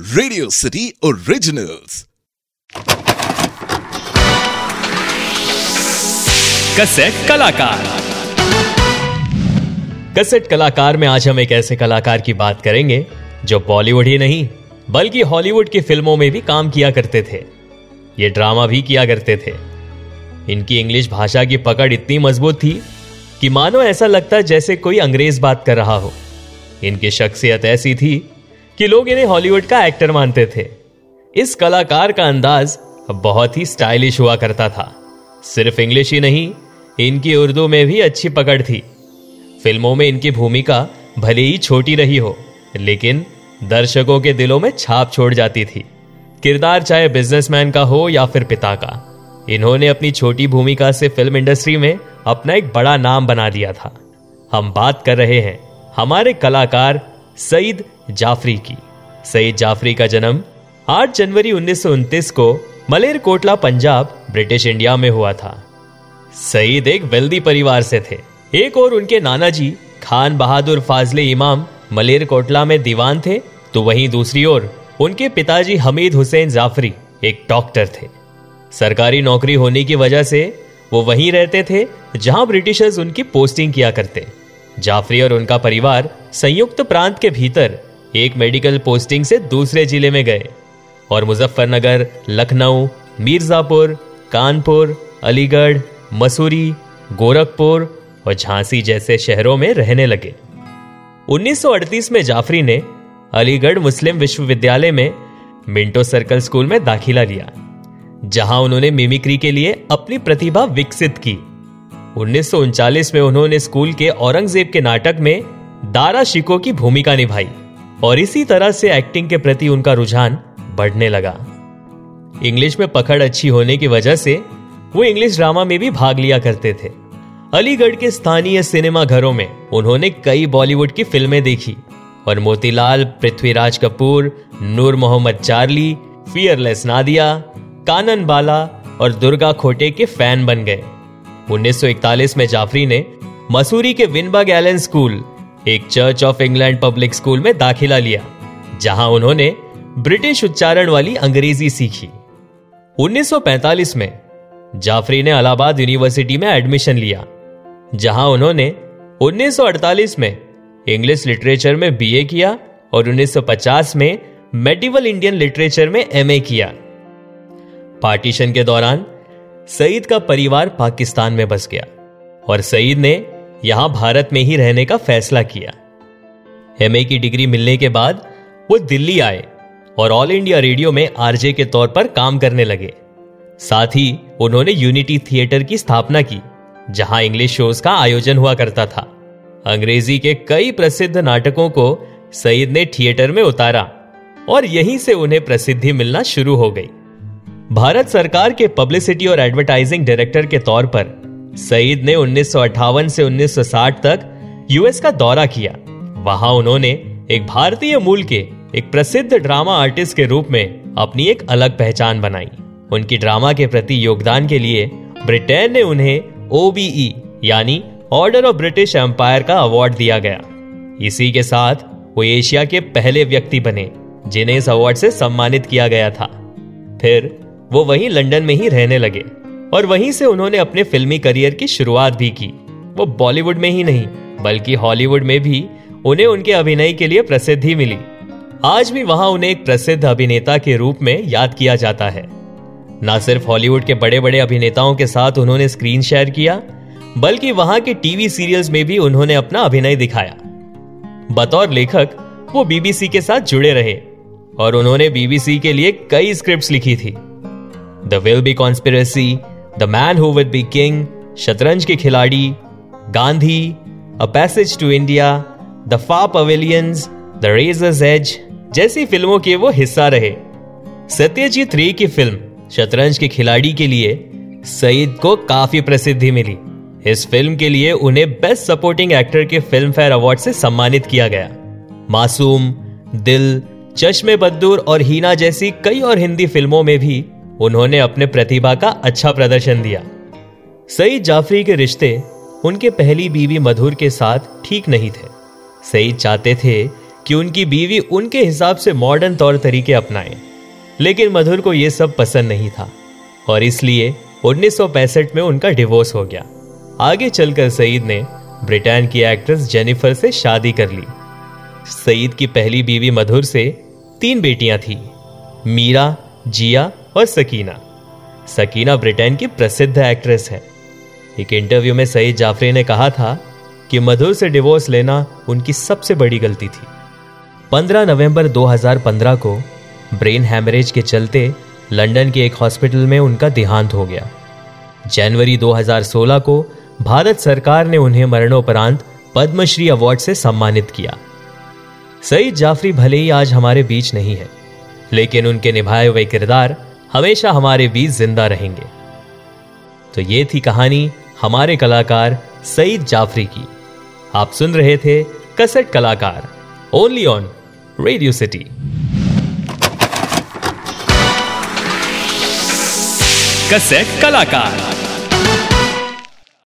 Radio city originals cassette कलाकार। Cassette कलाकार में आज हम एक ऐसे कलाकार की बात करेंगे, जो बॉलीवुड ही नहीं, बल्कि हॉलीवुड की फ़िल्मों में भी काम किया करते थे। ये ड्रामा भी किया करते थे। इनकी इंग्लिश भाषा की पकड़ इतनी मज़बूत थी कि मानो ऐसा लगता जैसे कोई अंग्रेज़ बात कर रहा हो। इनकी शख्सियत ऐसी थी कि लोग इन्हें हॉलीवुड का एक्टर मानते थे। इस कलाकार का अंदाज बहुत ही स्टाइलिश हुआ करता था। सिर्फ़ इंग्लिश ही नहीं, इनकी उर्दू में भी अच्छी पकड़ थी। फ़िल्मों में इनकी भूमिका भले ही छोटी रही हो, लेकिन दर्शकों के दिलों में छाप छोड़ जाती थी। किरदार चाहे बिजनेसमैन का हो या फिर पिता का, इन्होंने अपनी छोटी भूमिका से फ़िल्म इंडस्ट्री में अपना एक बड़ा नाम बना दिया था। हम बात कर रहे हैं, हमारे कलाकार सईद जाफरी की। सईद जाफरी का जन्म 8 जनवरी उन्नीस सौ उनतीस को मलेरकोटला, पंजाब, ब्रिटिश इंडिया में हुआ था। सईद एक वेल्दी परिवार से थे। एक और उनके नाना जी खान बहादुर फाजले इमाम, मलेरकोटला में दीवान थे तो वहीं दूसरी ओर उनके पिताजी हमीद हुसैन जाफरी एक डॉक्टर थे। सरकारी नौकरी होने की वजह से वो वहीं रहते थे, जहाँ ब्रिटिशर्स उनकी पोस्टिंग किया करते। जाफरी और उनका परिवार संयुक्त प्रांत के भीतर एक मेडिकल पोस्टिंग से दूसरे ज़िले में गए और मुजफ्फरनगर, लखनऊ, मिर्जापुर, कानपुर, अलीगढ़, मसूरी, गोरखपुर और झांसी जैसे शहरों में रहने लगे। 1938 में जाफरी ने अलीगढ़ मुस्लिम विश्वविद्यालय में मिंटो सर्कल स्कूल में दाखिला लिया, जहाँ उन्होंने मिमिक्री के लिए अपनी प्रतिभा विकसित की। उन्नीस में उन्होंने स्कूल के औरंगज़ेब के नाटक में दारा शिको की भूमिका निभाई, और इसी तरह से एक्टिंग के प्रति उनका रुझान बढ़ने लगा। इंग्लिश में पकड़ अच्छी होने की वजह से वो इंग्लिश ड्रामा में भी भाग लिया करते थे। अलीगढ़ के स्थानीय सिनेमा घरों में उन्होंने कई बॉलीवुड की फ़िल्में देखी, और Motilal, Prithviraj Kapoor, Noor Mohammad Charlie Fearless Nadia, Kanan Bala और दुर्गा खोटे के फ़ैन बन गए। 1941 में जाफरी ने मसूरी के विनबर्ग एलन स्कूल, एक church of England public school में दाखिला लिया, जहाँ उन्होंने ब्रिटिश उच्चारण वाली अंग्रेज़ी सीखी। 1945 में जाफरी ने अलाहाबाद यूनिवर्सिटी में एडमिशन लिया, जहाँ उन्होंने 1948 में इंग्लिश लिटरेचर में बीए किया और 1950 में मेडिवल इंडियन लिटरेचर में एमए किया। पार्टीशन के दौरान सईद का परिवार पाकिस्तान में बस गया और सईद ने यहाँ भारत में ही रहने का फैसला किया। एमए की डिग्री मिलने के बाद वो दिल्ली आए और ऑल इंडिया रेडियो में आरजे के तौर पर काम करने लगे। साथ ही उन्होंने यूनिटी थिएटर की स्थापना की, जहाँ इंग्लिश शोज़ का आयोजन हुआ करता था। अंग्रेज़ी के कई प्रसिद्ध नाटकों को सईद ने थिएटर में उतारा और यहीं से उन्हें प्रसिद्धि मिलना शुरू हो गई। भारत सरकार के पब्लिसिटी और एडवर्टाइजिंग डायरेक्टर के तौर पर, सईद ने उन्नीस से 1960 तक यूएस का दौरा किया। वहाँ उन्होंने एक भारतीय मूल के एक प्रसिद्ध ड्रामा आर्टिस्ट के रूप में अपनी एक अलग पहचान बनाई। उनकी ड्रामा के प्रति योगदान के लिए ब्रिटेन ने उन्हें ओबीई यानी ऑर्डर ऑफ़ ब्रिटिश एम्पायर का अवार्ड दिया गया। इसी के साथ वो एशिया के पहले व्यक्ति बने, जिन्हें इस अवार्ड से सम्मानित किया गया था। फिर वो वहीं लंदन में ही रहने लगे और वहीं से उन्होंने अपने फिल्मी करियर की शुरुआत भी की। वो बॉलीवुड में ही नहीं, बल्कि हॉलीवुड में भी उन्हें उनके अभिनय के लिए प्रसिद्धि मिली। आज भी वहाँ उन्हें एक प्रसिद्ध अभिनेता के रूप में याद किया जाता है। न सिर्फ़ हॉलीवुड के बड़े बड़े अभिनेताओं के साथ उन्होंने स्क्रीन शेयर किया, बल्कि वहाँ के टीवी सीरियल्स में भी उन्होंने अपना अभिनय दिखाया। बतौर लेखक वो बीबीसी के साथ जुड़े रहे और उन्होंने बीबीसी के लिए कई स्क्रिप्ट्स लिखी थी। The Wilby conspiracy the man who would be king Shatranj ke Khiladi Gandhi a passage to India the far pavilions the razor's edge जैसी फ़िल्मों के वो हिस्सा रहे। सत्यजीत रे की फ़िल्म शतरंज के खिलाड़ी के लिए, सईद को काफ़ी प्रसिद्धि मिली। इस फ़िल्म के लिए उन्हें बेस्ट सपोर्टिंग एक्टर के फ़िल्म फेयर अवार्ड से सम्मानित किया गया। मासूम, दिल, चश्मे बद्दूर और हीना जैसी कई और हिंदी फ़िल्मों में भी उन्होंने अपने प्रतिभा का अच्छा प्रदर्शन दिया। सईद जाफरी के रिश्ते उनके पहली बीवी मधुर के साथ ठीक नहीं थे। सईद चाहते थे कि उनकी बीवी उनके हिसाब से मॉडर्न तौर तरीके अपनाए, लेकिन मधुर को यह सब पसंद नहीं था और इसलिए 1965 में उनका डिवोर्स हो गया। आगे चलकर सईद ने ब्रिटेन की एक्ट्रेस जेनिफर से शादी कर ली। सईद की पहली बीवी मधुर से तीन बेटियाँ थी, मीरा जिया और सकीना। सकीना ब्रिटेन की प्रसिद्ध एक्ट्रेस है। एक इंटरव्यू में सईद जाफरी ने कहा था कि मधुर से डिवोर्स लेना उनकी सबसे बड़ी गलती थी। 15 नवंबर 2015 को ब्रेन हैमरेज के चलते लंदन के एक हॉस्पिटल में उनका देहांत हो गया। जनवरी 2016 को भारत सरकार ने उन्हें मरणोपरांत पद्मश्री अवार्ड से सम्मानित किया। सईद जाफरी भले ही आज हमारे बीच नहीं है लेकिन उनके निभाए हुए किरदार हमेशा हमारे बीच ज़िंदा रहेंगे। तो ये थी कहानी हमारे कलाकार सईद जाफरी की। आप सुन रहे थे कसट कलाकार ओनली ऑन रेडियो सिटी कसट कलाकार।